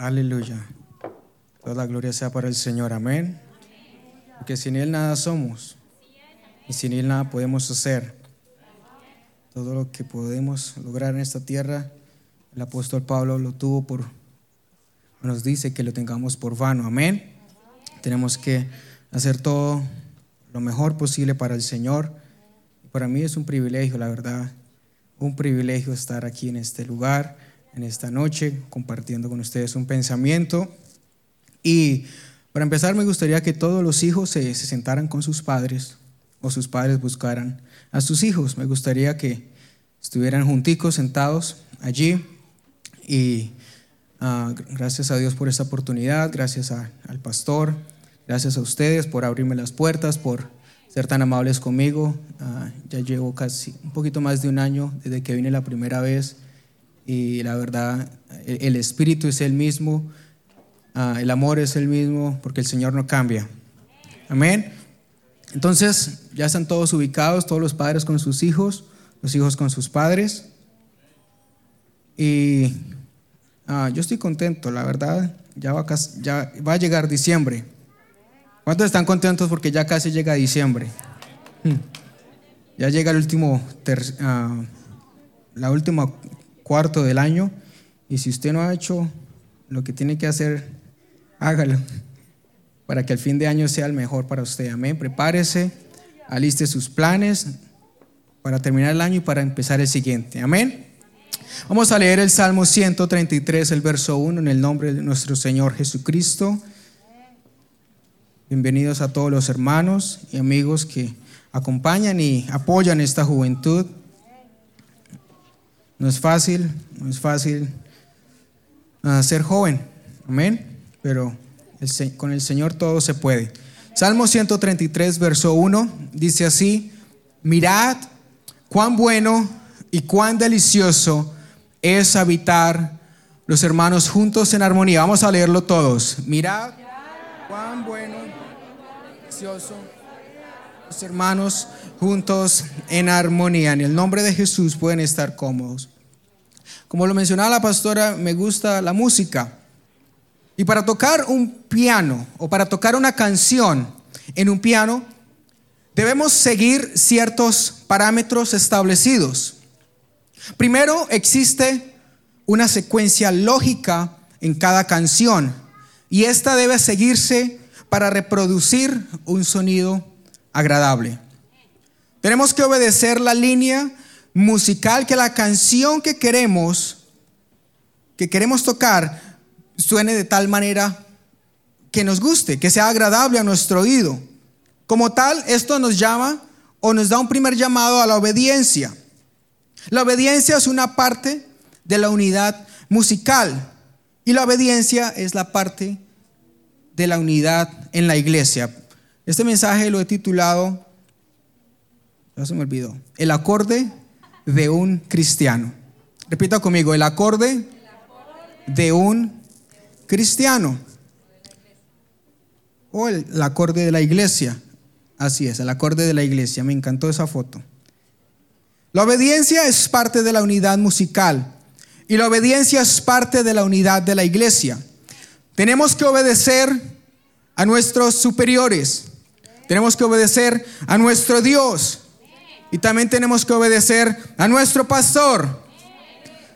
Aleluya. Toda gloria sea para el Señor. Amén. Porque sin Él nada somos. Y sin Él nada podemos hacer. Todo lo que podemos lograr en esta tierra, el apóstol Pablo lo tuvo por, nos dice que lo tengamos por vano. Amén. Tenemos que hacer todo lo mejor posible para el Señor. Para mí es un privilegio, la verdad, un privilegio estar aquí en este lugar, en esta noche, compartiendo con ustedes un pensamiento. Y para empezar, me gustaría que todos los hijos se, sentaran con sus padres o sus padres buscaran a sus hijos. Me gustaría que estuvieran junticos, sentados allí. Y ah, gracias a Dios por esta oportunidad, gracias al pastor, gracias a ustedes por abrirme las puertas, por ser tan amables conmigo. Ah, ya llevo casi un poquito más de un año desde que vine la primera vez y la verdad, el, espíritu es el mismo, ah, el amor es el mismo, porque el Señor no cambia. Amén. Entonces, ya están todos ubicados, todos los padres con sus hijos, los hijos con sus padres. Y ah, yo estoy contento, la verdad, ya va, ya va a llegar diciembre. ¿Cuántos están contentos porque ya casi llega diciembre? Hmm. Ya llega el último, uh, la última cuarto del año y si usted no ha hecho lo que tiene que hacer, hágalo para que el fin de año sea el mejor para usted. Amén. Prepárese, aliste sus planes para terminar el año y para empezar el siguiente. Amén. Vamos a leer el Salmo 133, el verso 1, en el nombre de nuestro Señor Jesucristo. Bienvenidos a todos los hermanos y amigos que acompañan y apoyan esta juventud. No es fácil, no es fácil ah, ser joven, amén, pero con el Señor todo se puede. Salmo 133, verso 1, dice así, mirad cuán bueno y cuán delicioso es habitar los hermanos juntos en armonía. Vamos a leerlo todos. Mirad cuán bueno y delicioso los hermanos juntos en armonía. En el nombre de Jesús pueden estar cómodos. Como lo mencionaba la pastora, me gusta la música. Y para tocar un piano o para tocar una canción en un piano, debemos seguir ciertos parámetros establecidos. Primero, existe una secuencia lógica en cada canción y esta debe seguirse para reproducir un sonido agradable. Tenemos que obedecer la línea musical que la canción que queremos que queremos tocar suene de tal manera que nos guste, que sea agradable a nuestro oído. Como tal, esto nos llama o nos da un primer llamado a la obediencia. La obediencia es una parte de la unidad musical y la obediencia es la parte de la unidad en la iglesia. Este mensaje lo he titulado, ya se me olvidó, el acorde de un cristiano. Repita conmigo, el acorde de un cristiano. O el, acorde de la iglesia. Así es, el acorde de la iglesia. Me encantó esa foto. La obediencia es parte de la unidad musical y la obediencia es parte de la unidad de la iglesia. Tenemos que obedecer a nuestros superiores. Tenemos que obedecer a nuestro Dios. Y también tenemos que obedecer a nuestro pastor.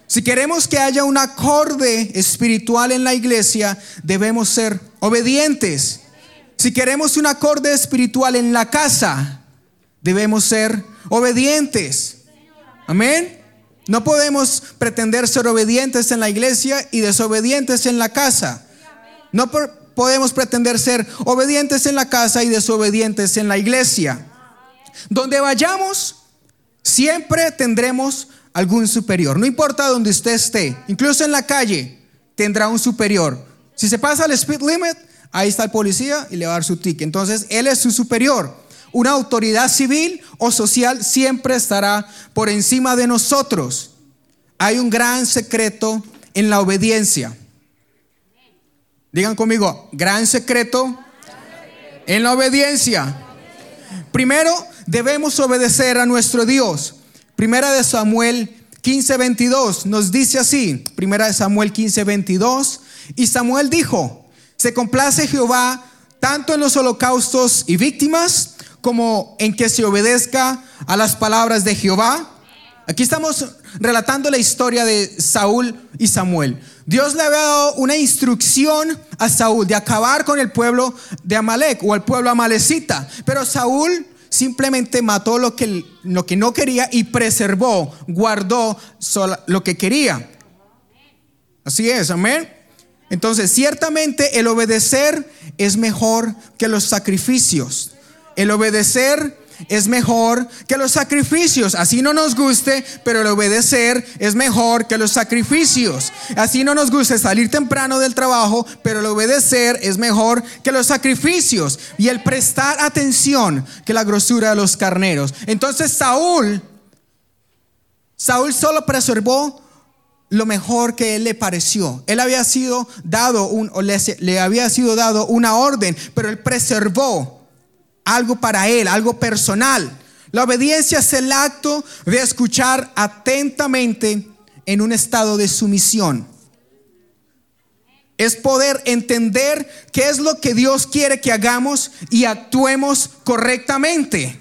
Si queremos que haya un acorde espiritual en la iglesia, debemos ser obedientes. Si queremos un acorde espiritual en la casa, debemos ser obedientes. Amén. No podemos pretender ser obedientes en la iglesia y desobedientes en la casa. No podemos pretender ser obedientes en la casa y desobedientes en la iglesia. Donde vayamos, siempre tendremos algún superior. No importa donde usted esté, incluso en la calle, tendrá un superior. Si se pasa el speed limit, ahí está el policía y le va a dar su ticket. Entonces, él es su superior. Una autoridad civil o social siempre estará por encima de nosotros. Hay un gran secreto en la obediencia. Digan conmigo, gran secreto en la obediencia. Primero, debemos obedecer a nuestro Dios. Primera de Samuel 15:22 nos dice así, Primera de Samuel 15:22, Y Samuel dijo, se complace Jehová tanto en los holocaustos y víctimas como en que se obedezca a las palabras de Jehová. Aquí estamos relatando la historia de Saúl y Samuel. Dios le había dado una instrucción a Saúl de acabar con el pueblo de Amalek o el pueblo amalecita, pero Saúl simplemente mató lo que, lo que no quería y preservó, guardó lo que quería. Así es, amén. Entonces, ciertamente el obedecer es mejor que los sacrificios. El obedecer es mejor que los sacrificios. Así no nos guste, pero el obedecer es mejor que los sacrificios. Así no nos guste salir temprano del trabajo, pero el obedecer es mejor que los sacrificios. Y el prestar atención que la grosura de los carneros. Entonces Saúl, Saúl solo preservó lo mejor que él le pareció. Él había sido dado un, le, había sido dado una orden, pero él preservó algo para él, algo personal. La obediencia es el acto de escuchar atentamente en un estado de sumisión. Es poder entender qué es lo que Dios quiere que hagamos y actuemos correctamente.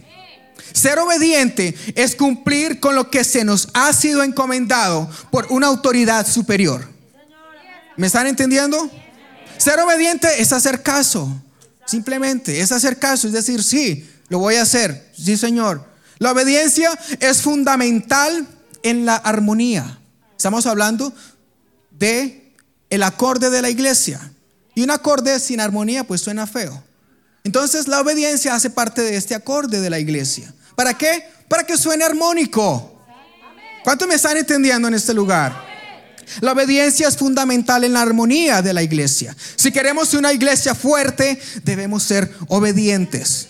Ser obediente es cumplir con lo que se nos ha sido encomendado por una autoridad superior. ¿Me están entendiendo? Ser obediente es hacer caso. Simplemente es hacer caso, es decir, sí, lo voy a hacer. Sí, Señor. La obediencia es fundamental en la armonía. Estamos hablando de el acorde de la iglesia. Y un acorde sin armonía pues suena feo. Entonces la obediencia hace parte de este acorde de la iglesia. ¿Para qué? Para que suene armónico. ¿Cuánto me están entendiendo en este lugar? La obediencia es fundamental en la armonía de la iglesia. Si queremos una iglesia fuerte, debemos ser obedientes.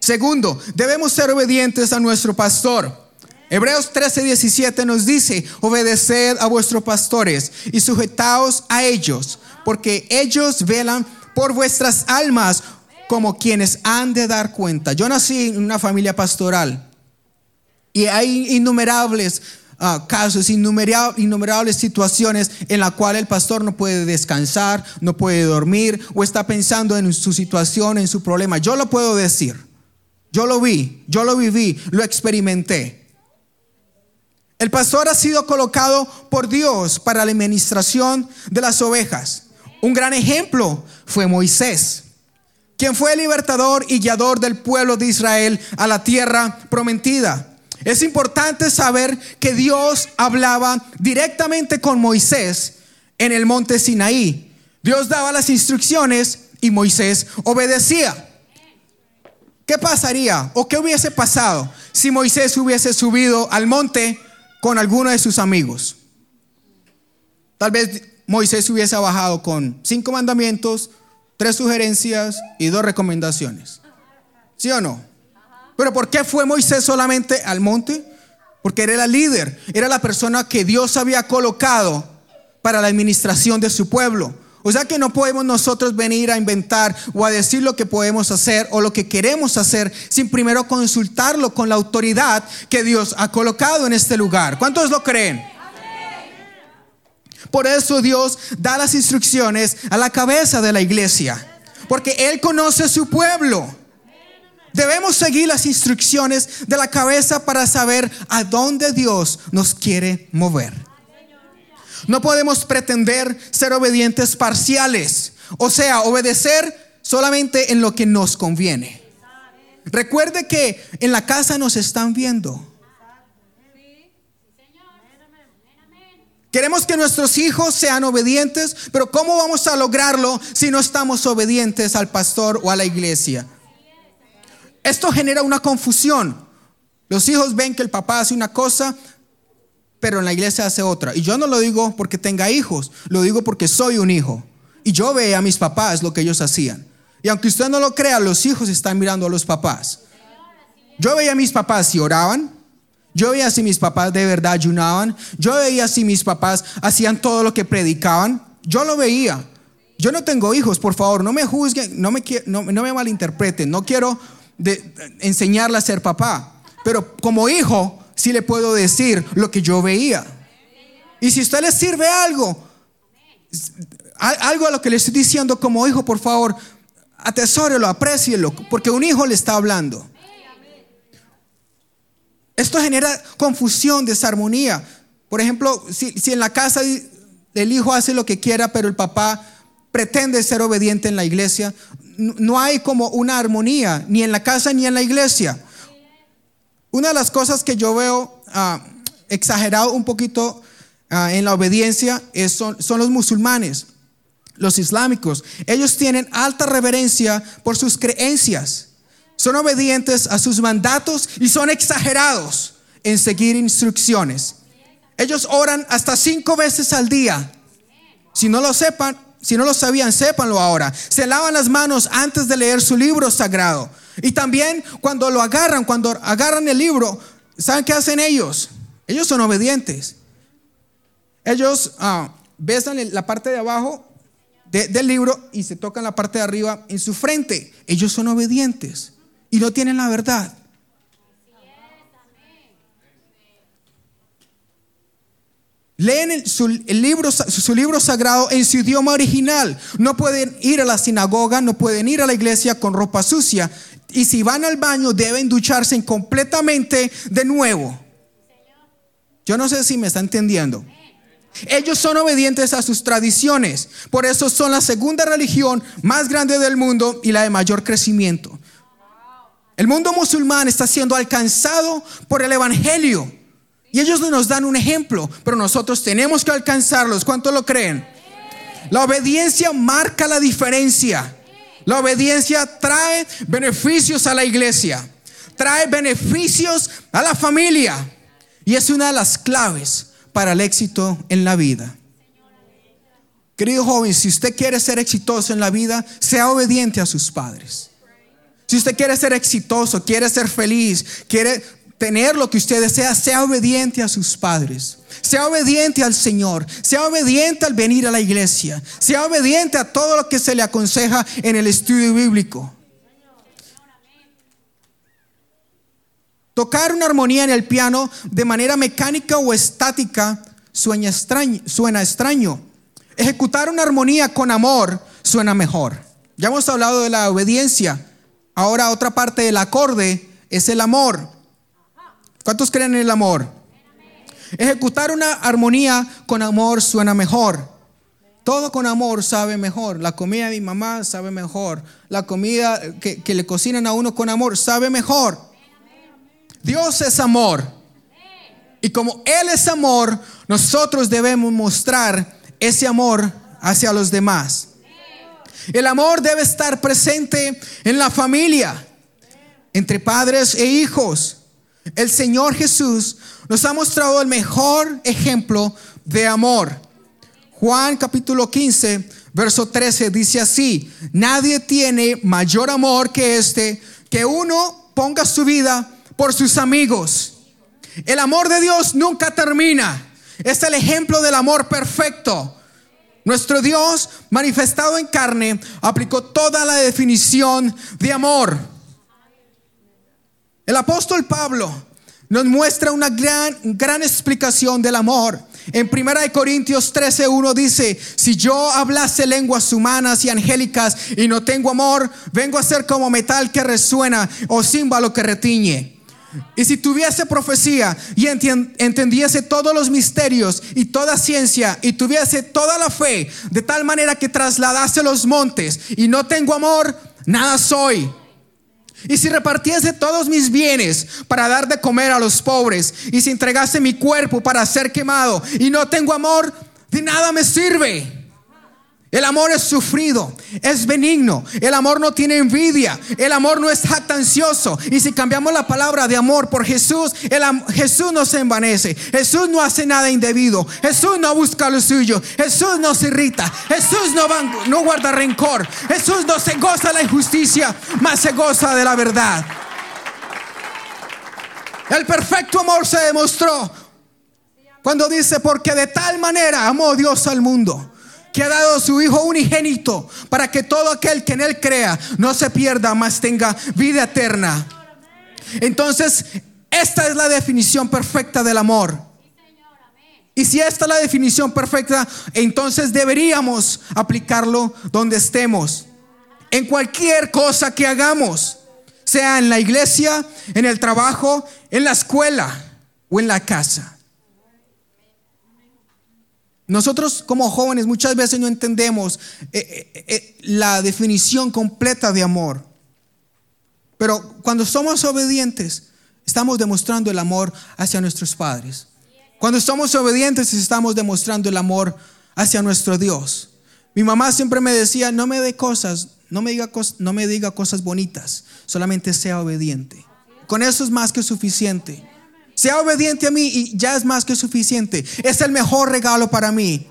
Segundo, debemos ser obedientes a nuestro pastor. Hebreos 13, 17 nos dice, obedeced a vuestros pastores y sujetaos a ellos, porque ellos velan por vuestras almas como quienes han de dar cuenta. Yo nací en una familia pastoral y hay innumerables Ah, casos, innumerables, innumerables situaciones en la cual el pastor no puede descansar, no puede dormir o está pensando en su situación, en su problema. Yo lo puedo decir. Yo lo vi, yo lo viví, lo experimenté. El pastor ha sido colocado por Dios para la administración de las ovejas. Un gran ejemplo fue Moisés, quien fue el libertador y guiador del pueblo de Israel a la tierra prometida. Es importante saber que Dios hablaba directamente con Moisés en el monte Sinaí. Dios daba las instrucciones y Moisés obedecía. ¿Qué pasaría o qué hubiese pasado si Moisés hubiese subido al monte con alguno de sus amigos? Tal vez Moisés hubiese bajado con cinco mandamientos, tres sugerencias y dos recomendaciones. ¿Sí o no? Pero ¿por qué fue Moisés solamente al monte? Porque era el líder, era la persona que Dios había colocado para la administración de su pueblo. O sea que no podemos nosotros venir a inventar o a decir lo que podemos hacer o lo que queremos hacer sin primero consultarlo con la autoridad que Dios ha colocado en este lugar. ¿Cuántos lo creen? Por eso Dios da las instrucciones a la cabeza de la iglesia, porque Él conoce su pueblo. Debemos seguir las instrucciones de la cabeza para saber a dónde Dios nos quiere mover. No podemos pretender ser obedientes parciales, o sea, obedecer solamente en lo que nos conviene. Recuerde que en la casa nos están viendo. Queremos que nuestros hijos sean obedientes, pero ¿cómo vamos a lograrlo si no estamos obedientes al pastor o a la iglesia? Esto genera una confusión. Los hijos ven que el papá hace una cosa, pero en la iglesia hace otra. Y yo no lo digo porque tenga hijos, lo digo porque soy un hijo. Y yo veía a mis papás lo que ellos hacían. Y aunque usted no lo crea, los hijos están mirando a los papás. Yo veía a mis papás si oraban. Yo veía si mis papás de verdad ayunaban. Yo veía si mis papás hacían todo lo que predicaban. Yo lo veía. Yo no tengo hijos, por favor, no me juzguen, no me, no, no me malinterpreten. No quiero de, enseñarle a ser papá. Pero como hijo, sí le puedo decir lo que yo veía. Y si usted le sirve algo, algo a lo que le estoy diciendo como hijo, por favor, atesórelo, aprécielo, porque un hijo le está hablando. Esto genera confusión, desarmonía. Por ejemplo, si, si en la casa el hijo hace lo que quiera, pero el papá pretende ser obediente en la iglesia, no hay como una armonía, ni en la casa ni en la iglesia. Una de las cosas que yo veo ah, exagerado un poquito ah, en la obediencia son, son los musulmanes, los islámicos. Ellos tienen alta reverencia por sus creencias. Son obedientes a sus mandatos y son exagerados en seguir instrucciones. Ellos oran hasta cinco veces al día. Si no lo sepan, si no lo sabían, sépanlo ahora. Se lavan las manos antes de leer su libro sagrado. Y también cuando lo agarran, cuando agarran el libro, ¿saben qué hacen ellos? Ellos son obedientes. Ellos ah, besan la parte de abajo del libro y se tocan la parte de arriba en su frente. Ellos son obedientes y no tienen la verdad. Leen su, libro, su libro sagrado en su idioma original. No pueden ir a la sinagoga, no pueden ir a la iglesia con ropa sucia. Y si van al baño deben ducharse completamente de nuevo. Yo no sé si me está entendiendo. Ellos son obedientes a sus tradiciones. Por eso son la segunda religión más grande del mundo y la de mayor crecimiento. El mundo musulmán está siendo alcanzado por el Evangelio. Y ellos nos dan un ejemplo, pero nosotros tenemos que alcanzarlos. ¿Cuánto lo creen? La obediencia marca la diferencia. La obediencia trae beneficios a la iglesia, trae beneficios a la familia y es una de las claves para el éxito en la vida. Querido joven, si usted quiere ser exitoso en la vida, sea obediente a sus padres. Si usted quiere ser exitoso, quiere ser feliz, quiere tener lo que usted desea, sea obediente a sus padres. Sea obediente al Señor, sea obediente al venir a la iglesia, sea obediente a todo lo que se le aconseja en el estudio bíblico. Tocar una armonía en el piano de manera mecánica o estática suena extraño, suena extraño. Ejecutar una armonía con amor suena mejor. Ya hemos hablado de la obediencia. Ahora otra parte del acorde es el amor. ¿Cuántos creen en el amor? Ejecutar una armonía con amor suena mejor. Todo con amor sabe mejor. La comida de mi mamá sabe mejor. La comida que, que le cocinan a uno con amor sabe mejor. Dios es amor. Y como Él es amor, nosotros debemos mostrar ese amor hacia los demás. El amor debe estar presente en la familia, entre padres e hijos. El Señor Jesús nos ha mostrado el mejor ejemplo de amor. Juan capítulo 15, verso 13 dice así, nadie tiene mayor amor que este, que uno ponga su vida por sus amigos. El amor de Dios nunca termina. Es el ejemplo del amor perfecto. Nuestro Dios, manifestado en carne, aplicó toda la definición de amor. El apóstol Pablo nos muestra una gran, gran explicación del amor. En 1 Corintios 13:1 dice, si yo hablase lenguas humanas y angélicas y no tengo amor, vengo a ser como metal que resuena o címbalo que retiñe. Y si tuviese profecía y entendiese todos los misterios y toda ciencia y tuviese toda la fe, de tal manera que trasladase los montes y no tengo amor, nada soy. Y si repartiese todos mis bienes para dar de comer a los pobres, y si entregase mi cuerpo para ser quemado, y no tengo amor, de nada me sirve. El amor es sufrido, es benigno, el amor no tiene envidia, el amor no es jactancioso. Y si cambiamos la palabra de amor por Jesús, el Jesús no se envanece, Jesús no hace nada indebido, Jesús no busca lo suyo, Jesús no se irrita, Jesús no, no guarda rencor, Jesús no se goza de la injusticia, más se goza de la verdad. El perfecto amor se demostró cuando dice, porque de tal manera amó Dios al mundo que ha dado su Hijo unigénito para que todo aquel que en Él crea no se pierda, mas tenga vida eterna. Entonces, esta es la definición perfecta del amor. Y si esta es la definición perfecta, entonces deberíamos aplicarlo donde estemos. En cualquier cosa que hagamos, sea en la iglesia, en el trabajo, en la escuela o en la casa. Nosotros como jóvenes muchas veces no entendemos eh, eh, eh, la definición completa de amor. Pero cuando somos obedientes, estamos demostrando el amor hacia nuestros padres. Cuando somos obedientes, estamos demostrando el amor hacia nuestro Dios. Mi mamá siempre me decía, no me dé cosas, no me diga, no me diga cosas bonitas, solamente sea obediente. Con eso es más que suficiente. Sea obediente a mí y ya es más que suficiente. Es el mejor regalo para mí.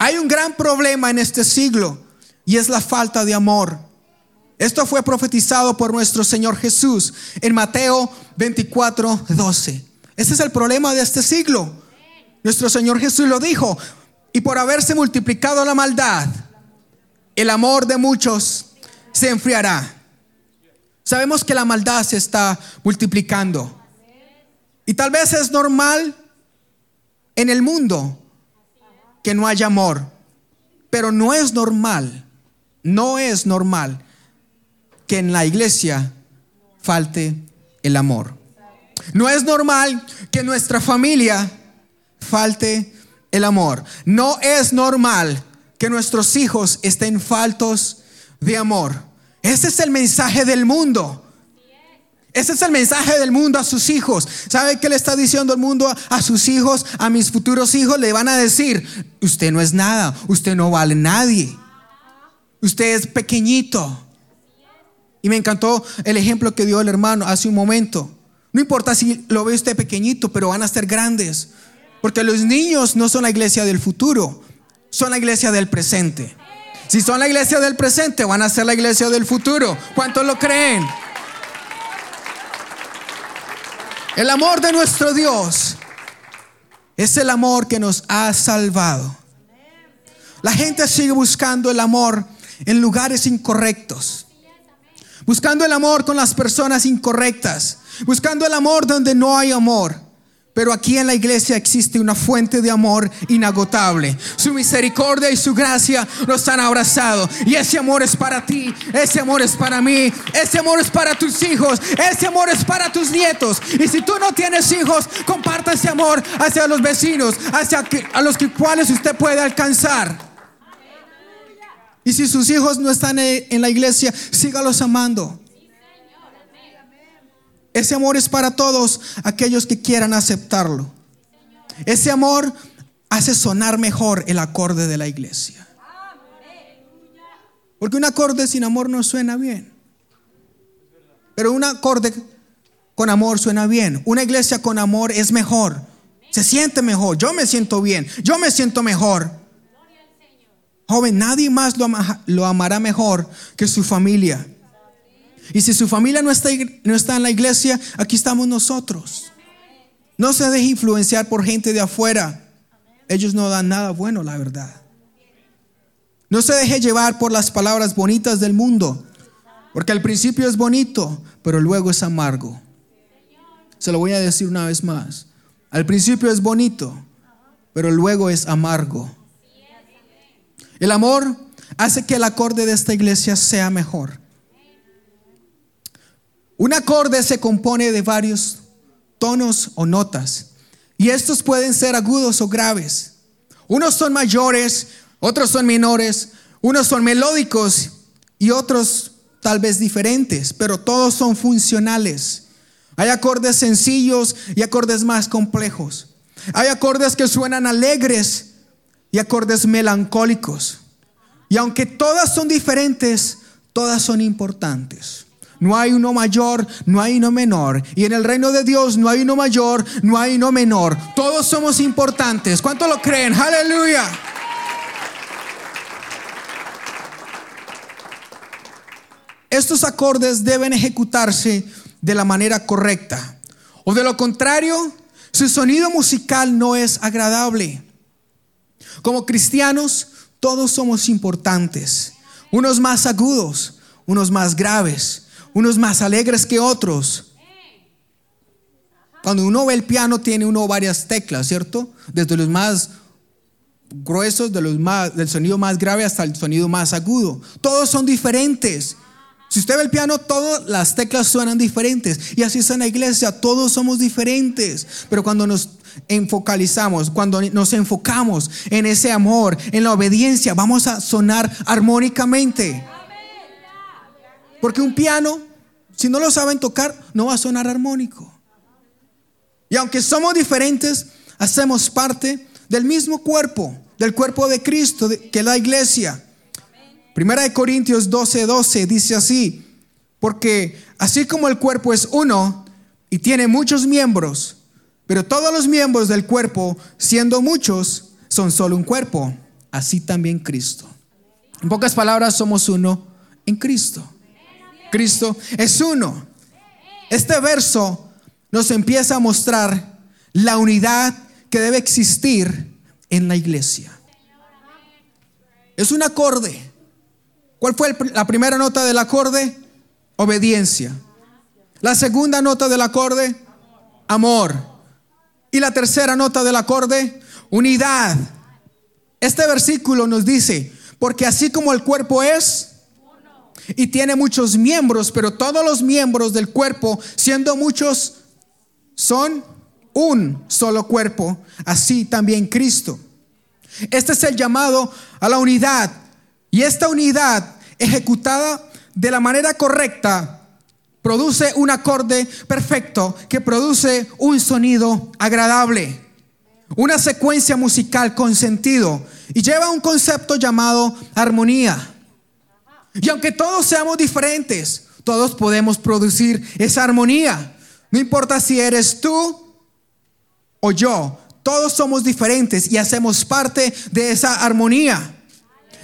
Hay un gran problema en este siglo y es la falta de amor. Esto fue profetizado por nuestro Señor Jesús en Mateo 24, 12. Ese es el problema de este siglo. Nuestro Señor Jesús lo dijo. Y por haberse multiplicado la maldad, el amor de muchos se enfriará. Sabemos que la maldad se está multiplicando. Y tal vez es normal en el mundo que no haya amor. Pero no es normal, no es normal que en la iglesia falte el amor. No es normal que en nuestra familia falte el amor. No es normal que nuestros hijos estén faltos de amor. Ese es el mensaje del mundo. Ese es el mensaje del mundo a sus hijos. ¿Sabe qué le está diciendo el mundo a sus hijos, a mis futuros hijos? Le van a decir, usted no es nada, usted no vale nadie. Usted es pequeñito. Y me encantó el ejemplo que dio el hermano hace un momento. No importa si lo ve usted pequeñito, pero van a ser grandes. Porque los niños no son la iglesia del futuro, son la iglesia del presente. Si son la iglesia del presente, van a ser la iglesia del futuro. ¿Cuántos lo creen? El amor de nuestro Dios es el amor que nos ha salvado. La gente sigue buscando el amor en lugares incorrectos. Buscando el amor con las personas incorrectas. Buscando el amor donde no hay amor. Pero aquí en la iglesia existe una fuente de amor inagotable. Su misericordia y su gracia nos han abrazado. Y ese amor es para ti, ese amor es para mí, ese amor es para tus hijos, ese amor es para tus nietos. Y si tú no tienes hijos, comparta ese amor hacia los vecinos, hacia a los que, cuales usted puede alcanzar. Y si sus hijos no están en la iglesia, sígalos amando. Ese amor es para todos aquellos que quieran aceptarlo. Ese amor hace sonar mejor el acorde de la iglesia. Porque un acorde sin amor no suena bien. Pero un acorde con amor suena bien. Una iglesia con amor es mejor. Se siente mejor. Yo me siento bien. Yo me siento mejor. Joven, nadie más lo, lo amará mejor que su familia. Y si su familia no está, no está en la iglesia, aquí estamos nosotros. No se deje influenciar por gente de afuera. Ellos no dan nada bueno, la verdad. No se deje llevar por las palabras bonitas del mundo, porque al principio es bonito, pero luego es amargo. Se lo voy a decir una vez más. Al principio es bonito, pero luego es amargo. El amor hace que el acorde de esta iglesia sea mejor. Un acorde se compone de varios tonos o notas. Y estos pueden ser agudos o graves. Unos son mayores, otros son menores, unos son melódicos y otros tal vez diferentes, pero todos son funcionales. Hay acordes sencillos y acordes más complejos. Hay acordes que suenan alegres y acordes melancólicos. Y aunque todas son diferentes, todas son importantes. No hay uno mayor, no hay uno menor. Y en el reino de Dios no hay uno mayor, no hay uno menor. Todos somos importantes. ¿Cuánto lo creen? Aleluya. Estos acordes deben ejecutarse de la manera correcta. O de lo contrario, su sonido musical no es agradable. Como cristianos, todos somos importantes. Unos más agudos, unos más graves, unos más alegres que otros. Cuando uno ve el piano tiene uno varias teclas, ¿cierto? Desde los más gruesos, de los más, del sonido más grave hasta el sonido más agudo. Todos son diferentes. Si usted ve el piano, todas las teclas suenan diferentes. Y así es en la iglesia, todos somos diferentes. Pero cuando nos enfocalizamos, cuando nos enfocamos en ese amor, en la obediencia, vamos a sonar armónicamente. Porque un piano, si no lo saben tocar, no va a sonar armónico. Y aunque somos diferentes, hacemos parte del mismo cuerpo, del cuerpo de Cristo, que la iglesia. Primera de Corintios 12, 12 dice así, porque así como el cuerpo es uno y tiene muchos miembros, pero todos los miembros del cuerpo, siendo muchos, son solo un cuerpo, así también Cristo. En pocas palabras, somos uno en Cristo. Cristo es uno. Este verso nos empieza a mostrar la unidad que debe existir en la iglesia. Es un acorde. ¿Cuál fue la primera nota del acorde? Obediencia. La segunda nota del acorde, amor. Y la tercera nota del acorde, unidad. Este versículo nos dice, porque así como el cuerpo es y tiene muchos miembros, pero todos los miembros del cuerpo, siendo muchos, son un solo cuerpo, así también Cristo. Este es el llamado a la unidad y esta unidad ejecutada de la manera correcta produce un acorde perfecto que produce un sonido agradable, una secuencia musical con sentido y lleva un concepto llamado armonía. Y aunque todos seamos diferentes, todos podemos producir esa armonía. No importa si eres tú o yo, todos somos diferentes y hacemos parte de esa armonía.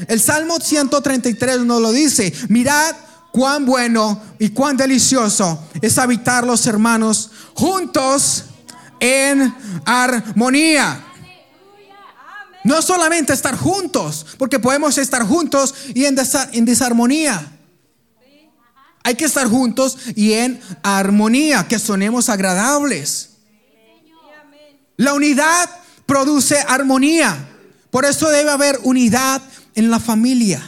El Salmo 133 nos lo dice, mirad cuán bueno y cuán delicioso es habitar los hermanos juntos en armonía. No solamente estar juntos, porque podemos estar juntos y en, en desarmonía. Hay que estar juntos y en armonía, que sonemos agradables. La unidad produce armonía. Por eso debe haber unidad en la familia.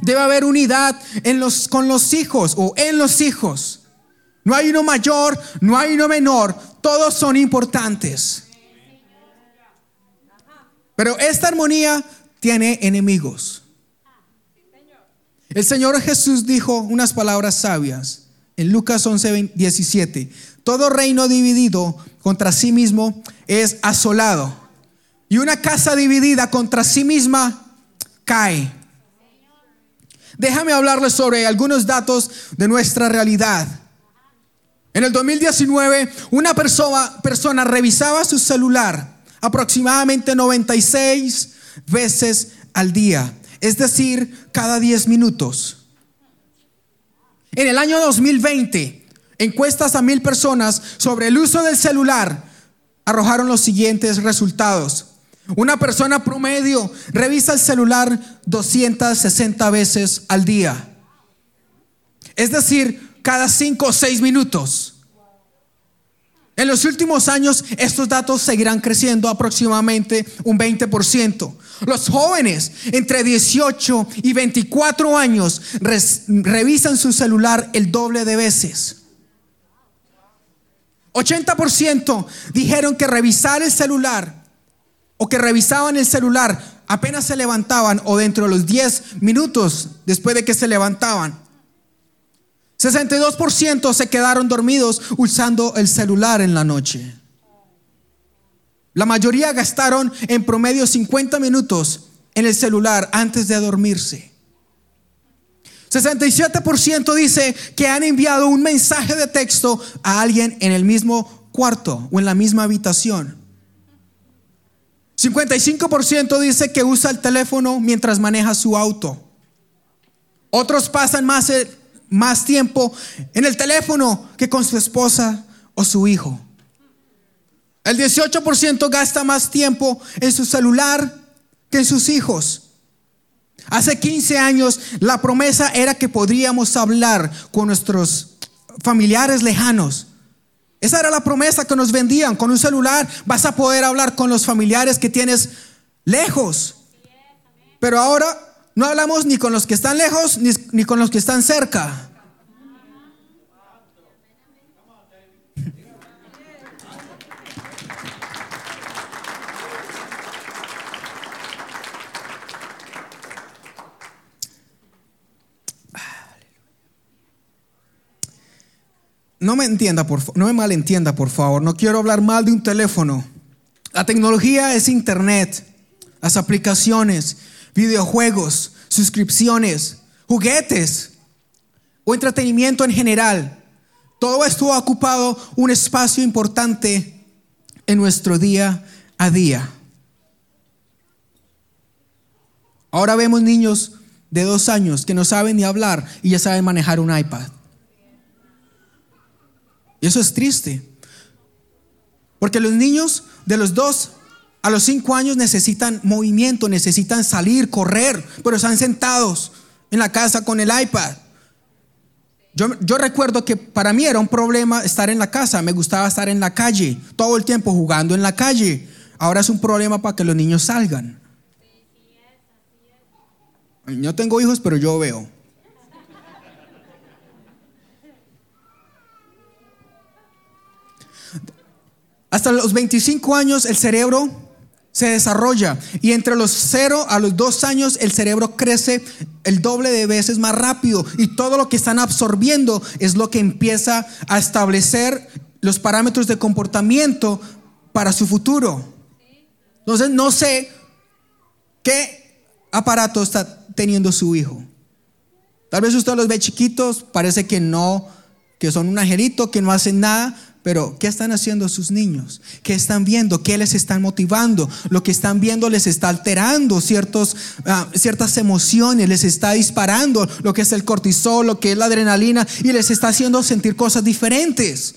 Debe haber unidad en los, con los hijos o en los hijos. No hay uno mayor, no hay uno menor. Todos son importantes. Pero esta armonía tiene enemigos. El Señor Jesús dijo unas palabras sabias en Lucas 11, 17. Todo reino dividido contra sí mismo es asolado. Y una casa dividida contra sí misma cae. Déjame hablarles sobre algunos datos de nuestra realidad. En el 2019, una persona, persona revisaba su celular aproximadamente 96 veces al día, es decir, cada 10 minutos. En el año 2020, encuestas a mil personas sobre el uso del celular arrojaron los siguientes resultados. Una persona promedio revisa el celular 260 veces al día. Es decir, cada 5 o 6 minutos. En los últimos años estos datos seguirán creciendo aproximadamente un 20%. Los jóvenes entre 18 y 24 años revisan su celular el doble de veces. 80% dijeron que revisar el celular o que revisaban el celular apenas se levantaban o dentro de los 10 minutos después de que se levantaban. 62% se quedaron dormidos usando el celular en la noche. La mayoría gastaron en promedio 50 minutos en el celular antes de dormirse. 67% dice que han enviado un mensaje de texto a alguien en el mismo cuarto o en la misma habitación. 55% dice que usa el teléfono mientras maneja su auto. Otros pasan más, más tiempo en el teléfono que con su esposa o su hijo. El 18% gasta más tiempo en su celular que en sus hijos. Hace 15 años la promesa era que podríamos hablar con nuestros familiares lejanos Esa era la promesa que nos vendían. Con un celular vas a poder hablar con los familiares que tienes lejos. Pero ahora no hablamos ni con los que están lejos ni, ni con los que están cerca. no me entienda, por, no me malentienda, por favor. No quiero hablar mal de un teléfono. La tecnología es internet, las aplicaciones, videojuegos, suscripciones, juguetes o entretenimiento en general. Todo esto ha ocupado un espacio importante en nuestro día a día. Ahora vemos niños de dos años que no saben ni hablar y ya saben manejar un iPad. Y eso es triste. Porque los niños de los dos a los cinco años necesitan movimiento, necesitan salir, correr, pero están sentados en la casa con el iPad. Yo, recuerdo que para mí era un problema estar en la casa, me gustaba estar en la calle, todo el tiempo jugando en la calle. Ahora es un problema para que los niños salgan. Yo tengo hijos, pero yo veo. Hasta los 25 años el cerebro se desarrolla y entre los 0 a los 2 años el cerebro crece el doble de veces más rápido y todo lo que están absorbiendo es lo que empieza a establecer los parámetros de comportamiento para su futuro. Entonces no sé qué aparato está teniendo su hijo. Tal vez usted los ve chiquitos, parece que no, que son un angelito, que no hacen nada, pero, ¿qué están haciendo sus niños? ¿Qué están viendo? ¿Qué les están motivando? Lo que están viendo les está alterando ciertos, ah, ciertas emociones, les está disparando lo que es el cortisol, lo que es la adrenalina y les está haciendo sentir cosas diferentes.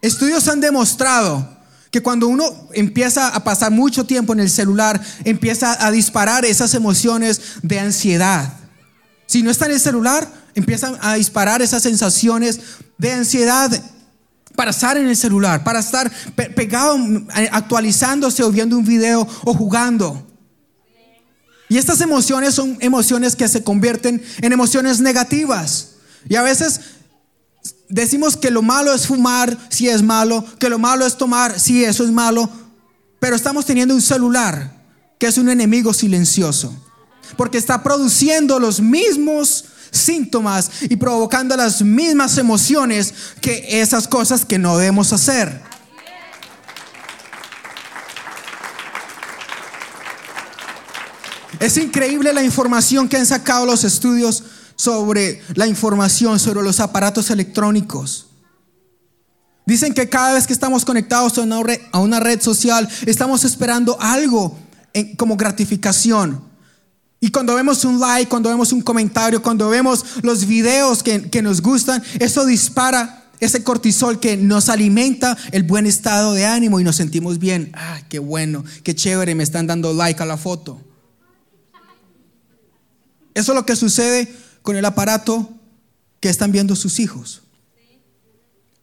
Estudios han demostrado que cuando uno empieza a pasar mucho tiempo en el celular, empieza a disparar esas emociones de ansiedad. Si no está en el celular, empiezan a disparar esas sensaciones de ansiedad para estar en el celular, para estar pegado, eh, actualizándose o viendo un video o jugando. Y estas emociones son emociones que se convierten en emociones negativas. Y a veces decimos que lo malo es fumar, si es malo, que lo malo es tomar, si eso es malo, pero estamos teniendo un celular que es un enemigo silencioso, porque está produciendo los mismos síntomas y provocando las mismas emociones que esas cosas que no debemos hacer. Es increíble la información que han sacado los estudios sobre la información, sobre los aparatos electrónicos. Dicen que cada vez que estamos conectados a una red, social, estamos esperando algo como gratificación. Y cuando vemos un like, cuando vemos un comentario, cuando vemos los videos que, nos gustan, eso dispara ese cortisol que nos alimenta el buen estado de ánimo y nos sentimos bien. Ah, qué bueno, qué chévere, me están dando like a la foto. Eso es lo que sucede con el aparato que están viendo sus hijos.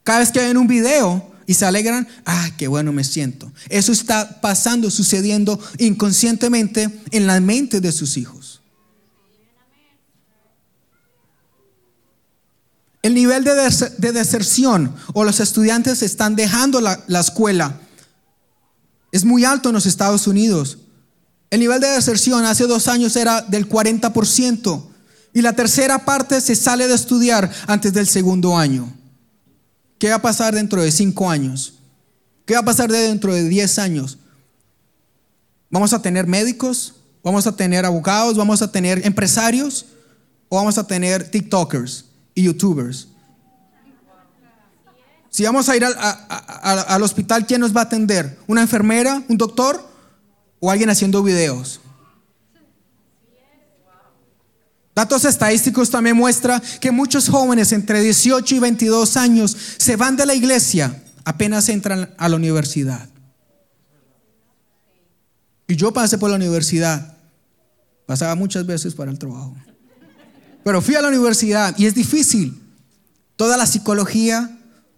Cada vez que ven un video, y se alegran, ah, qué bueno me siento. Eso está pasando, sucediendo inconscientemente en la mente de sus hijos. El nivel de, deserción o los estudiantes están dejando la, la escuela es muy alto en los Estados Unidos. El nivel de deserción hace dos años era del 40% y la tercera parte se sale de estudiar antes del segundo año. ¿Qué va a pasar dentro de cinco años? ¿Qué va a pasar dentro de diez años? ¿Vamos a tener médicos? ¿Vamos a tener abogados? ¿Vamos a tener empresarios? ¿O vamos a tener TikTokers y YouTubers? Si vamos a ir al hospital, ¿quién nos va a atender? ¿Una enfermera? ¿Un doctor? ¿O alguien haciendo videos? Datos estadísticos también muestran que muchos jóvenes entre 18 y 22 años se van de la iglesia apenas entran a la universidad. Y yo pasé por la universidad, pasaba muchas veces para el trabajo. Pero fui a la universidad y es difícil. Toda la psicología,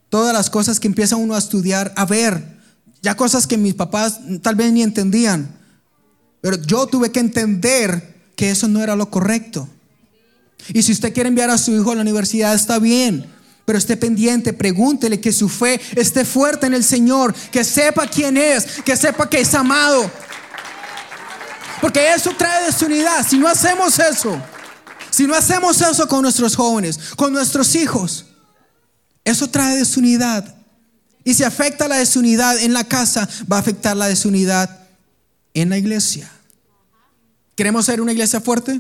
todas las cosas que empieza uno a estudiar, a ver, ya cosas que mis papás tal vez ni entendían, pero yo tuve que entender que eso no era lo correcto. Y si usted quiere enviar a su hijo a la universidad, está bien. Pero esté pendiente, pregúntele que su fe esté fuerte en el Señor, que sepa quién es, que sepa que es amado. Porque eso trae desunidad. Si no hacemos eso, si no hacemos eso con nuestros jóvenes, con nuestros hijos, eso trae desunidad. Y si afecta la desunidad en la casa, va a afectar la desunidad en la iglesia. ¿Queremos ser una iglesia fuerte?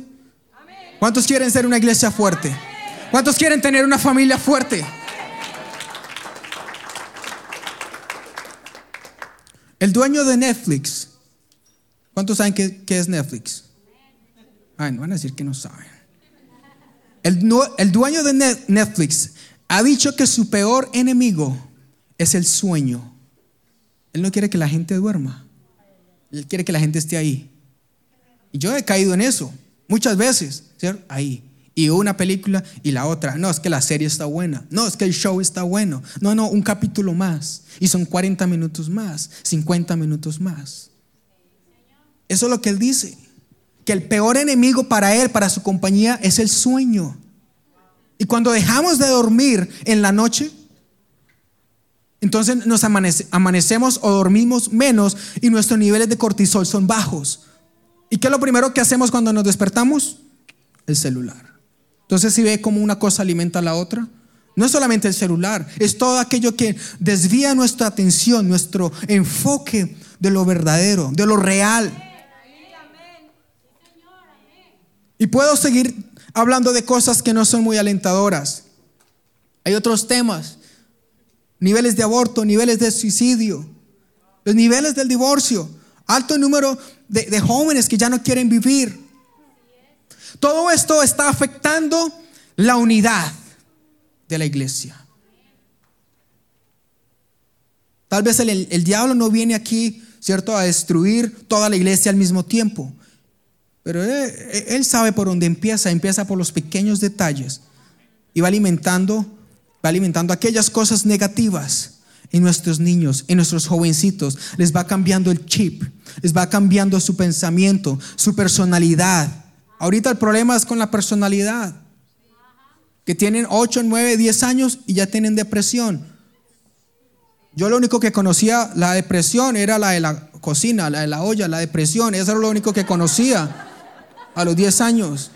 ¿Cuántos quieren ser una iglesia fuerte? ¿Cuántos quieren tener una familia fuerte? El dueño de Netflix. ¿Cuántos saben qué, es Netflix? Ay, no van a decir que no saben. El, el dueño de Netflix ha dicho que su peor enemigo es el sueño. Él no quiere que la gente duerma. Él quiere que la gente esté ahí. Y yo he caído en eso muchas veces, ¿cierto? Ahí. Y una película y la otra. No, es que la serie está buena. No, es que el show está bueno. No, no, un capítulo más. Y son 40 minutos más, 50 minutos más. Eso es lo que él dice. Que el peor enemigo para él, para su compañía, es el sueño. Y cuando dejamos de dormir en la noche, entonces nos amanecemos o dormimos menos y nuestros niveles de cortisol son bajos. ¿Y qué es lo primero que hacemos cuando nos despertamos? El celular. Entonces, si ve cómo una cosa alimenta a la otra, no es solamente el celular, es todo aquello que desvía nuestra atención, nuestro enfoque de lo verdadero, de lo real. Y puedo seguir hablando de cosas que no son muy alentadoras. Hay otros temas, niveles de aborto, niveles de suicidio, los niveles del divorcio, alto número de, jóvenes que ya no quieren vivir. Todo esto está afectando la unidad de la iglesia. Tal vez el, diablo no viene aquí, ¿cierto?, a destruir toda la iglesia al mismo tiempo. Pero él, él, sabe por dónde empieza, empieza por los pequeños detalles y va alimentando, va alimentando aquellas cosas negativas en nuestros niños, en nuestros jovencitos. Les va cambiando el chip, les va cambiando su pensamiento, su personalidad. Ahorita el problema es con la personalidad. Que tienen 8, 9, 10 años y ya tienen depresión. Yo lo único que conocía la depresión era la de la cocina, la de la olla, la depresión. Eso era lo único que conocía a los 10 años.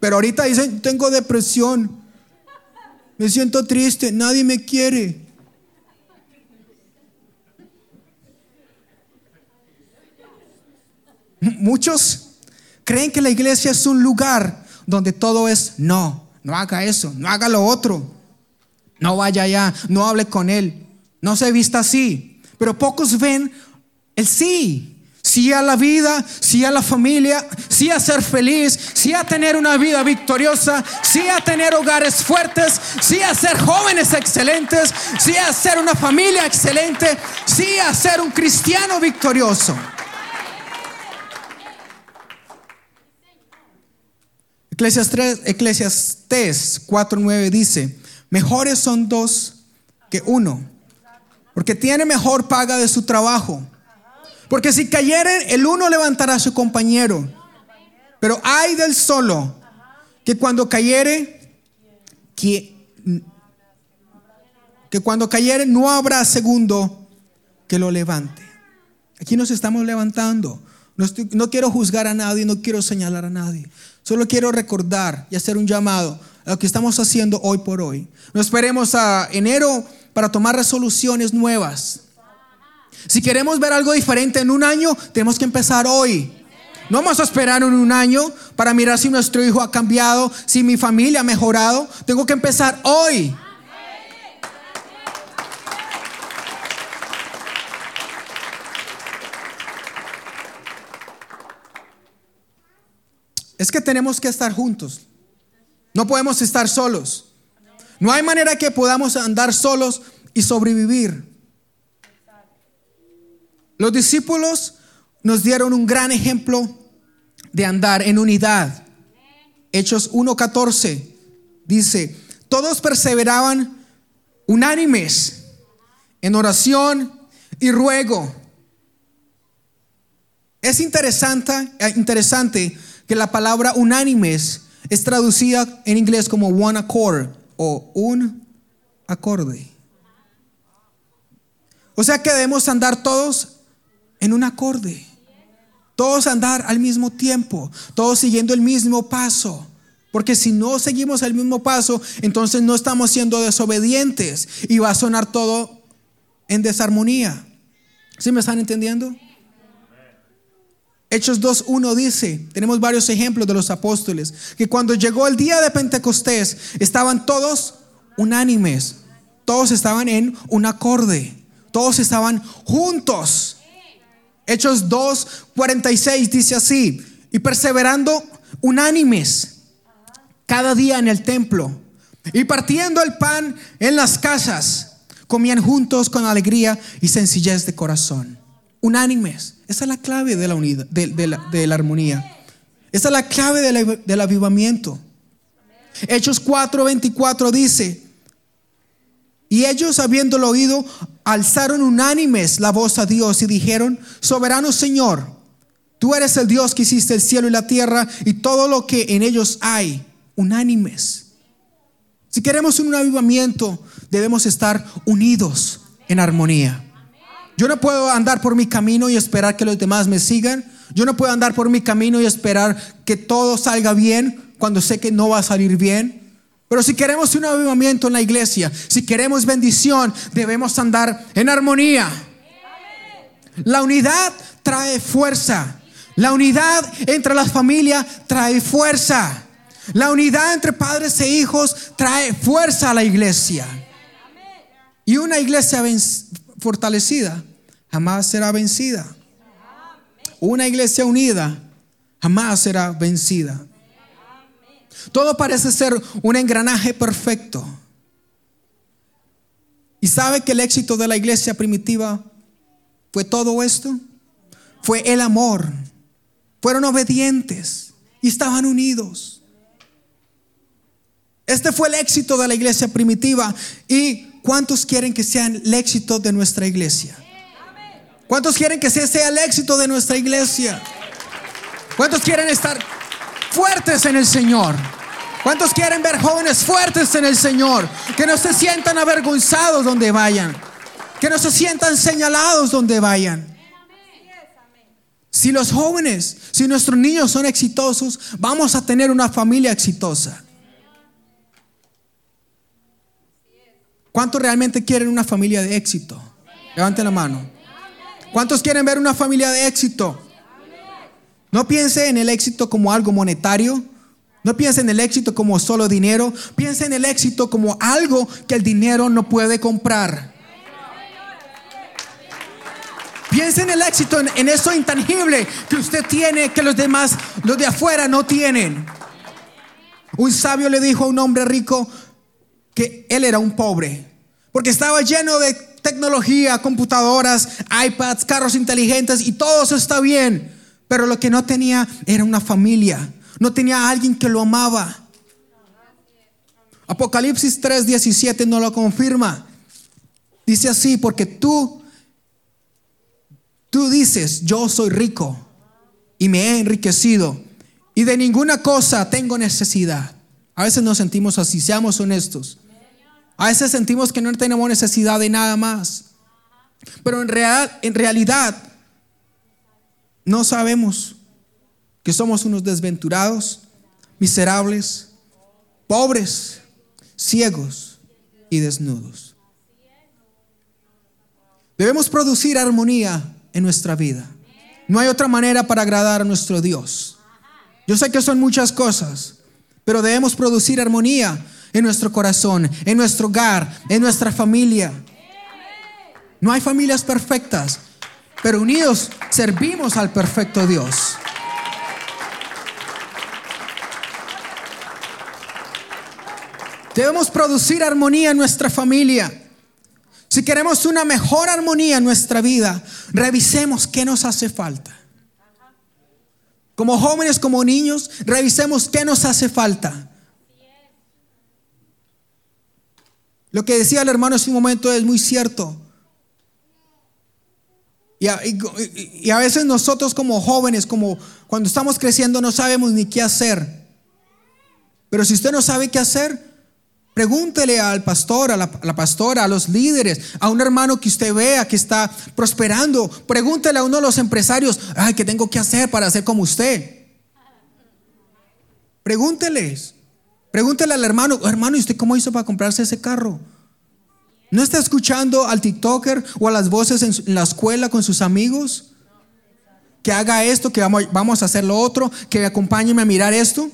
Pero ahorita dicen, tengo depresión. Me siento triste, nadie me quiere. Muchos creen que la iglesia es un lugar donde todo es no, no haga eso, no haga lo otro, no vaya allá, no hable con él, no se vista así. Pero pocos ven el sí sí a la vida, sí a la familia, sí a ser feliz, sí a tener una vida victoriosa, sí a tener hogares fuertes, sí a ser jóvenes excelentes, sí a ser una familia excelente, sí a ser un cristiano victorioso. Eclesiastes 4:9 dice, mejores son dos que uno, porque tiene mejor paga de su trabajo porque si cayeren, el uno levantará a su compañero. Pero hay del solo que cuando cayere, que cuando cayere no habrá segundo que lo levante. Aquí nos estamos levantando. No, quiero juzgar a nadie, no quiero señalar a nadie. Solo quiero recordar y hacer un llamado a lo que estamos haciendo hoy por hoy. No esperemos a enero para tomar resoluciones nuevas. Si queremos ver algo diferente en un año, tenemos que empezar hoy. No vamos a esperar en un año para mirar si nuestro hijo ha cambiado, si mi familia ha mejorado. Tengo que empezar hoy. Es que tenemos que estar juntos. No podemos estar solos. No hay manera que podamos andar solos y sobrevivir. Los discípulos nos dieron un gran ejemplo de andar en unidad. Hechos 1.14 dice, todos perseveraban unánimes en oración y ruego. Es interesante, eh, interesante que la palabra unánimes es traducida en inglés como one accord o un acorde. O sea que debemos andar todos en un acorde. Todos andar al mismo tiempo, todos siguiendo el mismo paso. Porque si no seguimos el mismo paso, entonces no estamos siendo desobedientes y va a sonar todo en desarmonía. ¿Sí me están entendiendo? Hechos 2.1 dice, tenemos varios ejemplos de los apóstoles, que cuando llegó el día de Pentecostés estaban todos unánimes, todos estaban en un acorde, todos estaban juntos. Hechos 2.46 dice así, y perseverando unánimes cada día en el templo y partiendo el pan en las casas, comían juntos con alegría y sencillez de corazón unánimes. Esa es la clave de la unidad, de, la, armonía. Esa es la clave del avivamiento. Hechos 4:24 dice, y ellos habiéndolo oído, alzaron unánimes la voz a Dios y dijeron, soberano Señor, tú eres el Dios que hiciste el cielo y la tierra y todo lo que en ellos hay, unánimes. Si queremos un avivamiento, debemos estar unidos en armonía. Yo no puedo andar por mi camino y esperar que los demás me sigan. Yo no puedo andar por mi camino y esperar que todo salga bien cuando sé que no va a salir bien. Pero si queremos un avivamiento en la iglesia, si queremos bendición, debemos andar en armonía. La unidad trae fuerza. La unidad entre las familias trae fuerza. La unidad entre padres e hijos trae fuerza a la iglesia. Y una iglesia fortalecida jamás será vencida. Una iglesia unida jamás será vencida. Todo parece ser un engranaje perfecto. ¿Y sabe que el éxito de la iglesia primitiva fue todo esto? Fue el amor. Fueron obedientes y estaban unidos. Este fue el éxito de la iglesia primitiva. ¿Y cuántos quieren que sean el éxito de nuestra iglesia? ¿Cuántos quieren que ese sea el éxito de nuestra iglesia? ¿Cuántos quieren estar fuertes en el Señor? ¿Cuántos quieren ver jóvenes fuertes en el Señor? Que no se sientan avergonzados donde vayan. Que no se sientan señalados donde vayan. Si los jóvenes, si nuestros niños son exitosos, vamos a tener una familia exitosa. ¿Cuántos realmente quieren una familia de éxito? Levanten la mano. ¿Cuántos quieren ver una familia de éxito? No piense en el éxito como algo monetario. No piense en el éxito como solo dinero. Piense en el éxito como algo que el dinero no puede comprar. Piense en el éxito, en, en eso intangible que usted tiene, que los demás, los de afuera no tienen. Un sabio le dijo a un hombre rico que él era un pobre, porque estaba lleno de tecnología, computadoras, iPads, carros inteligentes y todo eso está bien. Pero lo que no tenía era una familia. No tenía alguien que lo amaba. Apocalipsis 3:17 no lo confirma. Dice así, porque tú, tú dices, yo soy rico y me he enriquecido y de ninguna cosa tengo necesidad. A veces nos sentimos así, seamos honestos. A veces sentimos que no tenemos necesidad de nada más. Pero en, real, en realidad no sabemos que somos unos desventurados, miserables, pobres, ciegos y desnudos. Debemos producir armonía en nuestra vida. No hay otra manera para agradar a nuestro Dios. Yo sé que son muchas cosas, pero debemos producir armonía en nuestro corazón, en nuestro hogar, en nuestra familia. No hay familias perfectas, pero unidos servimos al perfecto Dios. Debemos producir armonía en nuestra familia. Si queremos una mejor armonía en nuestra vida, revisemos qué nos hace falta. Como jóvenes, como niños, revisemos qué nos hace falta. Lo que decía el hermano en ese momento es muy cierto. Y a, a, veces nosotros como jóvenes, como cuando estamos creciendo, no sabemos ni qué hacer. Pero si usted no sabe qué hacer, Pregúntele al pastor, a la, pastora, a los líderes, a un hermano que usted vea que está prosperando. Pregúntele a uno de los empresarios, ay, ¿qué tengo que hacer para ser como usted? Pregúnteles. Pregúntele al hermano, hermano, ¿y usted cómo hizo para comprarse ese carro? ¿No está escuchando al TikToker o a las voces en la escuela con sus amigos? Que haga esto, que vamos, a hacer lo otro, que me acompáñeme a mirar esto.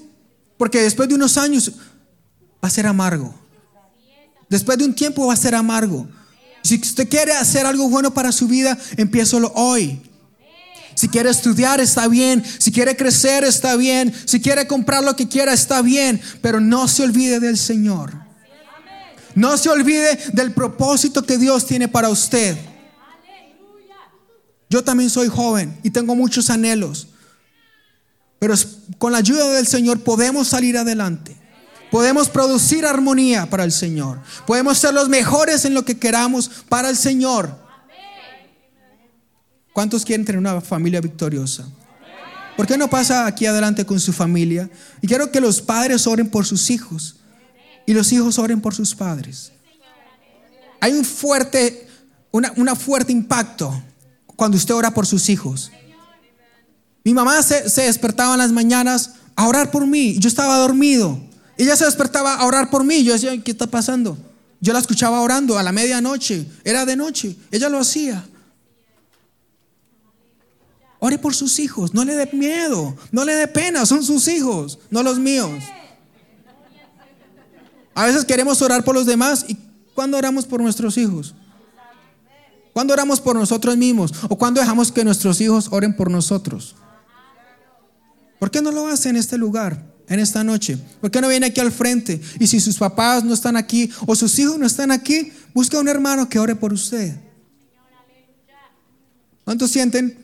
Porque después de unos años va a ser amargo. Después de un tiempo va a ser amargo. Si usted quiere hacer algo bueno para su vida, empiézalo hoy. Si quiere estudiar, está bien. Si quiere crecer, está bien. Si quiere comprar lo que quiera, está bien. Pero no se olvide del Señor. No se olvide del propósito que Dios tiene para usted. Yo también soy joven y tengo muchos anhelos. Pero con la ayuda del Señor podemos salir adelante. Podemos producir armonía para el Señor. Podemos ser los mejores en lo que queramos para el Señor. ¿Cuántos quieren tener una familia victoriosa? ¿Por qué no pasa aquí adelante con su familia? Y quiero que los padres oren por sus hijos y los hijos oren por sus padres. Hay un fuerte, una, fuerte impacto cuando usted ora por sus hijos. Mi mamá se, se despertaba en las mañanas a orar por mí. Yo estaba dormido. Ella se despertaba a orar por mí. Yo decía, ¿qué está pasando? Yo la escuchaba orando a la medianoche. Era de noche. Ella lo hacía. Ore por sus hijos. No le dé miedo. No le dé pena. Son sus hijos, no los míos. A veces queremos orar por los demás. ¿Y cuándo oramos por nuestros hijos? ¿Cuándo oramos por nosotros mismos? ¿O cuándo dejamos que nuestros hijos oren por nosotros? ¿Por qué no lo hace en este lugar? en esta noche? ¿Por qué no viene aquí al frente? Y si sus papás no están aquí o sus hijos no están aquí, busca un hermano que ore por usted. ¿Cuántos sienten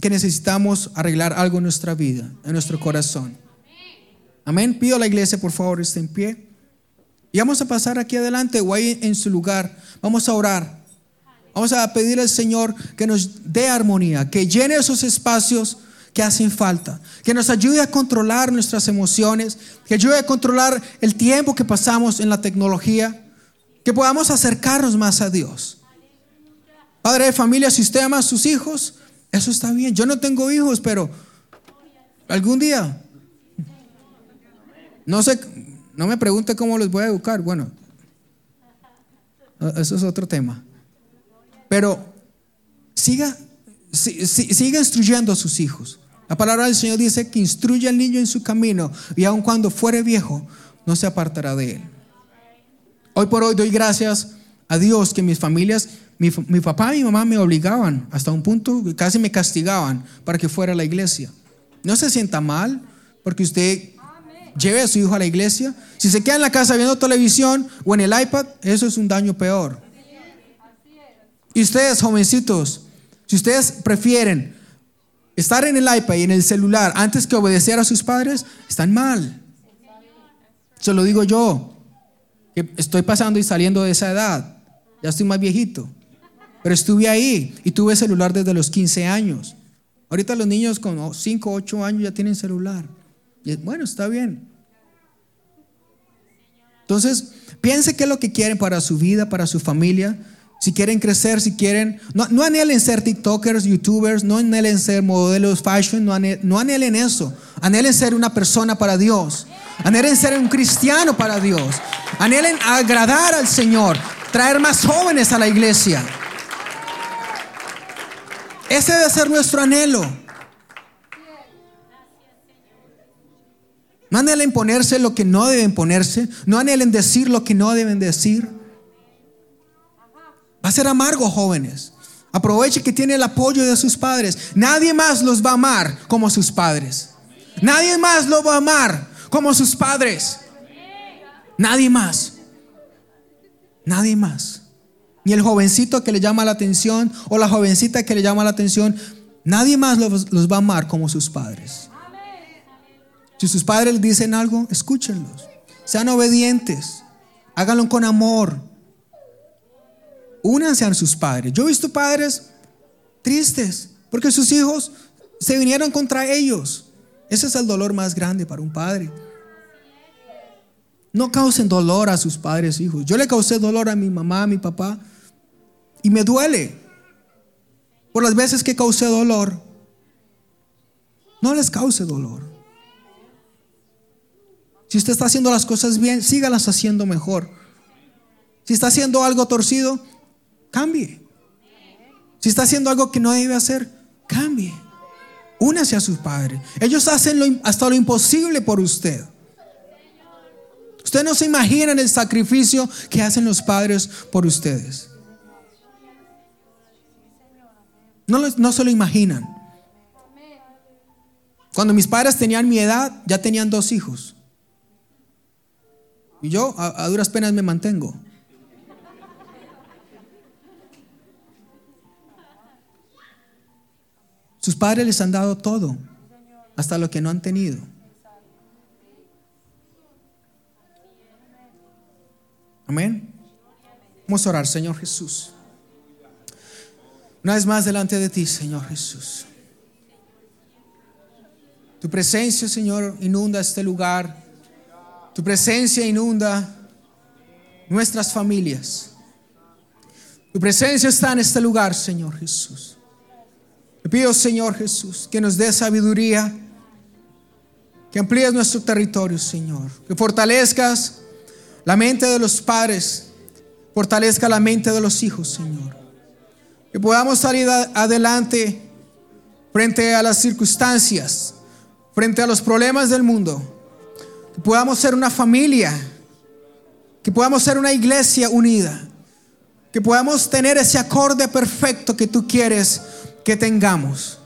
que necesitamos arreglar algo en nuestra vida, en nuestro corazón? Amén. Pido a la iglesia, por favor, esté en pie. Y vamos a pasar aquí adelante o ahí en su lugar. Vamos a orar. Vamos a pedir al Señor que nos dé armonía, que llene esos espacios que hacen falta, que nos ayude a controlar nuestras emociones, que ayude a controlar el tiempo que pasamos en la tecnología, que podamos acercarnos más a Dios. Padre de familia, si usted ama a sus hijos, eso está bien. Yo no tengo hijos, pero algún día, no sé, no me pregunte cómo los voy a educar. Bueno, eso es otro tema. Pero siga, siga instruyendo a sus hijos. La palabra del Señor dice que instruye al niño en su camino y aun cuando fuere viejo, no se apartará de él. Hoy por hoy doy gracias a Dios que mis familias, mi, papá y mi mamá me obligaban hasta un punto que casi me castigaban para que fuera a la iglesia. No se sienta mal porque usted lleve a su hijo a la iglesia. Si se queda en la casa viendo televisión o en el iPad, eso es un daño peor. Y ustedes, jovencitos, si ustedes prefieren estar en el iPad y en el celular antes que obedecer a sus padres, están mal. Se lo digo yo, que estoy pasando y saliendo de esa edad. Ya estoy más viejito. Pero estuve ahí y tuve celular desde los 15 años. Ahorita los niños con 5, 8 años ya tienen celular. Y bueno, está bien. Entonces, piense qué es lo que quieren para su vida, para su familia si quieren crecer, si quieren, no, no, anhelen ser TikTokers, YouTubers, no anhelen ser modelos fashion, no anhelen, no anhelen eso. Anhelen ser una persona para Dios. Anhelen ser un cristiano para Dios. Anhelen agradar al Señor, traer más jóvenes a la iglesia. Ese debe ser nuestro anhelo. No anhelen ponerse lo que no deben ponerse. No anhelen decir lo que no deben decir. A ser amargo, jóvenes. Aproveche que tiene el apoyo de sus padres. Nadie más los va a amar como sus padres. Nadie más lo va a amar como sus padres. Nadie más. Nadie más. Ni el jovencito que le llama la atención o la jovencita que le llama la atención. Nadie más los, los va a amar como sus padres. Si sus padres dicen algo, escúchenlos. Sean obedientes. Háganlo con amor. Únanse a sus padres. Yo he visto padres tristes porque sus hijos se vinieron contra ellos. Ese es el dolor más grande para un padre. No causen dolor a sus padres, hijos. Yo le causé dolor a mi mamá, a mi papá, y me duele por las veces que causé dolor. No les cause dolor. Si usted está haciendo las cosas bien, sígalas haciendo mejor. Si está haciendo algo torcido, cambie. Si está haciendo algo que no debe hacer, cambie. Únase a sus padres. Ellos hacen hasta lo imposible por usted. Usted no se imagina el sacrificio que hacen los padres por ustedes. No, no se lo imaginan. Cuando mis padres tenían mi edad, ya tenían dos hijos. Y yo a, duras penas me mantengo. Sus padres les han dado todo, hasta lo que no han tenido. Amén. Vamos a orar, Señor Jesús. Una vez más delante de ti, Señor Jesús. Tu presencia, Señor, inunda este lugar. Tu presencia inunda nuestras familias. Tu presencia está en este lugar, Señor Jesús. Te pido, Señor Jesús, que nos dé sabiduría, que amplíes nuestro territorio, Señor, que fortalezcas la mente de los padres, fortalezca la mente de los hijos, Señor. Que podamos salir adelante frente a las circunstancias, frente a los problemas del mundo que podamos ser una familia, que podamos ser una iglesia unida, que podamos tener ese acorde perfecto que tú quieres que tengamos,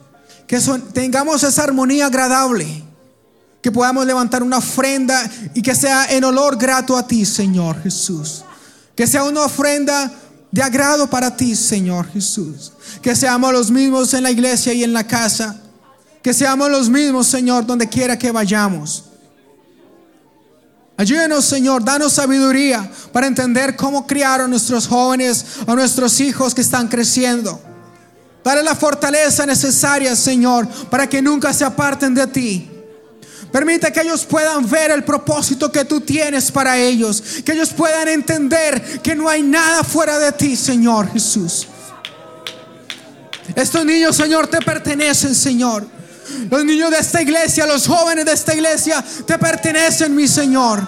que tengamos esa armonía agradable, que podamos levantar una ofrenda y que sea en olor grato a ti, Señor Jesús, que sea una ofrenda de agrado para ti, Señor Jesús, que seamos los mismos en la iglesia y en la casa, que seamos los mismos, Señor, donde quiera que vayamos. Ayúdenos, Señor, danos sabiduría para entender cómo criar a nuestros jóvenes, a nuestros hijos que están creciendo. Dale la fortaleza necesaria, Señor, para que nunca se aparten de ti. Permite que ellos puedan ver el propósito que tú tienes para ellos. Que ellos puedan entender que no hay nada fuera de ti, Señor Jesús. Estos niños, Señor, te pertenecen, Señor. Los niños de esta iglesia, los jóvenes de esta iglesia, te pertenecen, mi Señor.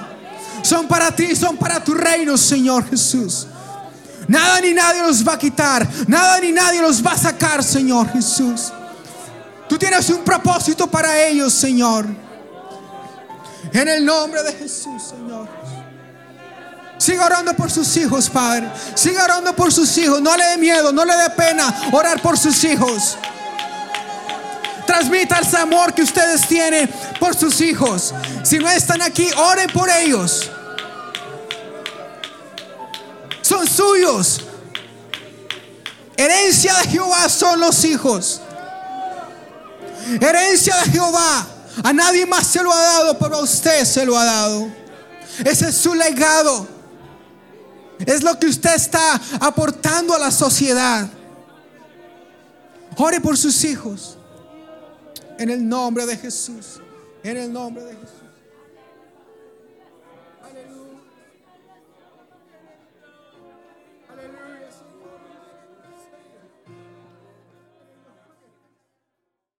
Son para ti, son para tu reino, Señor Jesús. Nada ni nadie los va a quitar. Nada ni nadie los va a sacar, Señor Jesús. Tú tienes un propósito para ellos, Señor. En el nombre de Jesús, Señor. Siga orando por sus hijos, Padre. Siga orando por sus hijos. No le dé miedo, no le dé pena orar por sus hijos. Transmita ese amor que ustedes tienen por sus hijos. Si no están aquí, oren por ellos. Son suyos. Herencia de Jehová son los hijos. Herencia de Jehová. A nadie más se lo ha dado, pero a usted se lo ha dado. Ese es su legado. Es lo que usted está aportando a la sociedad. Ore por sus hijos. En el nombre de Jesús. En el nombre de Jesús.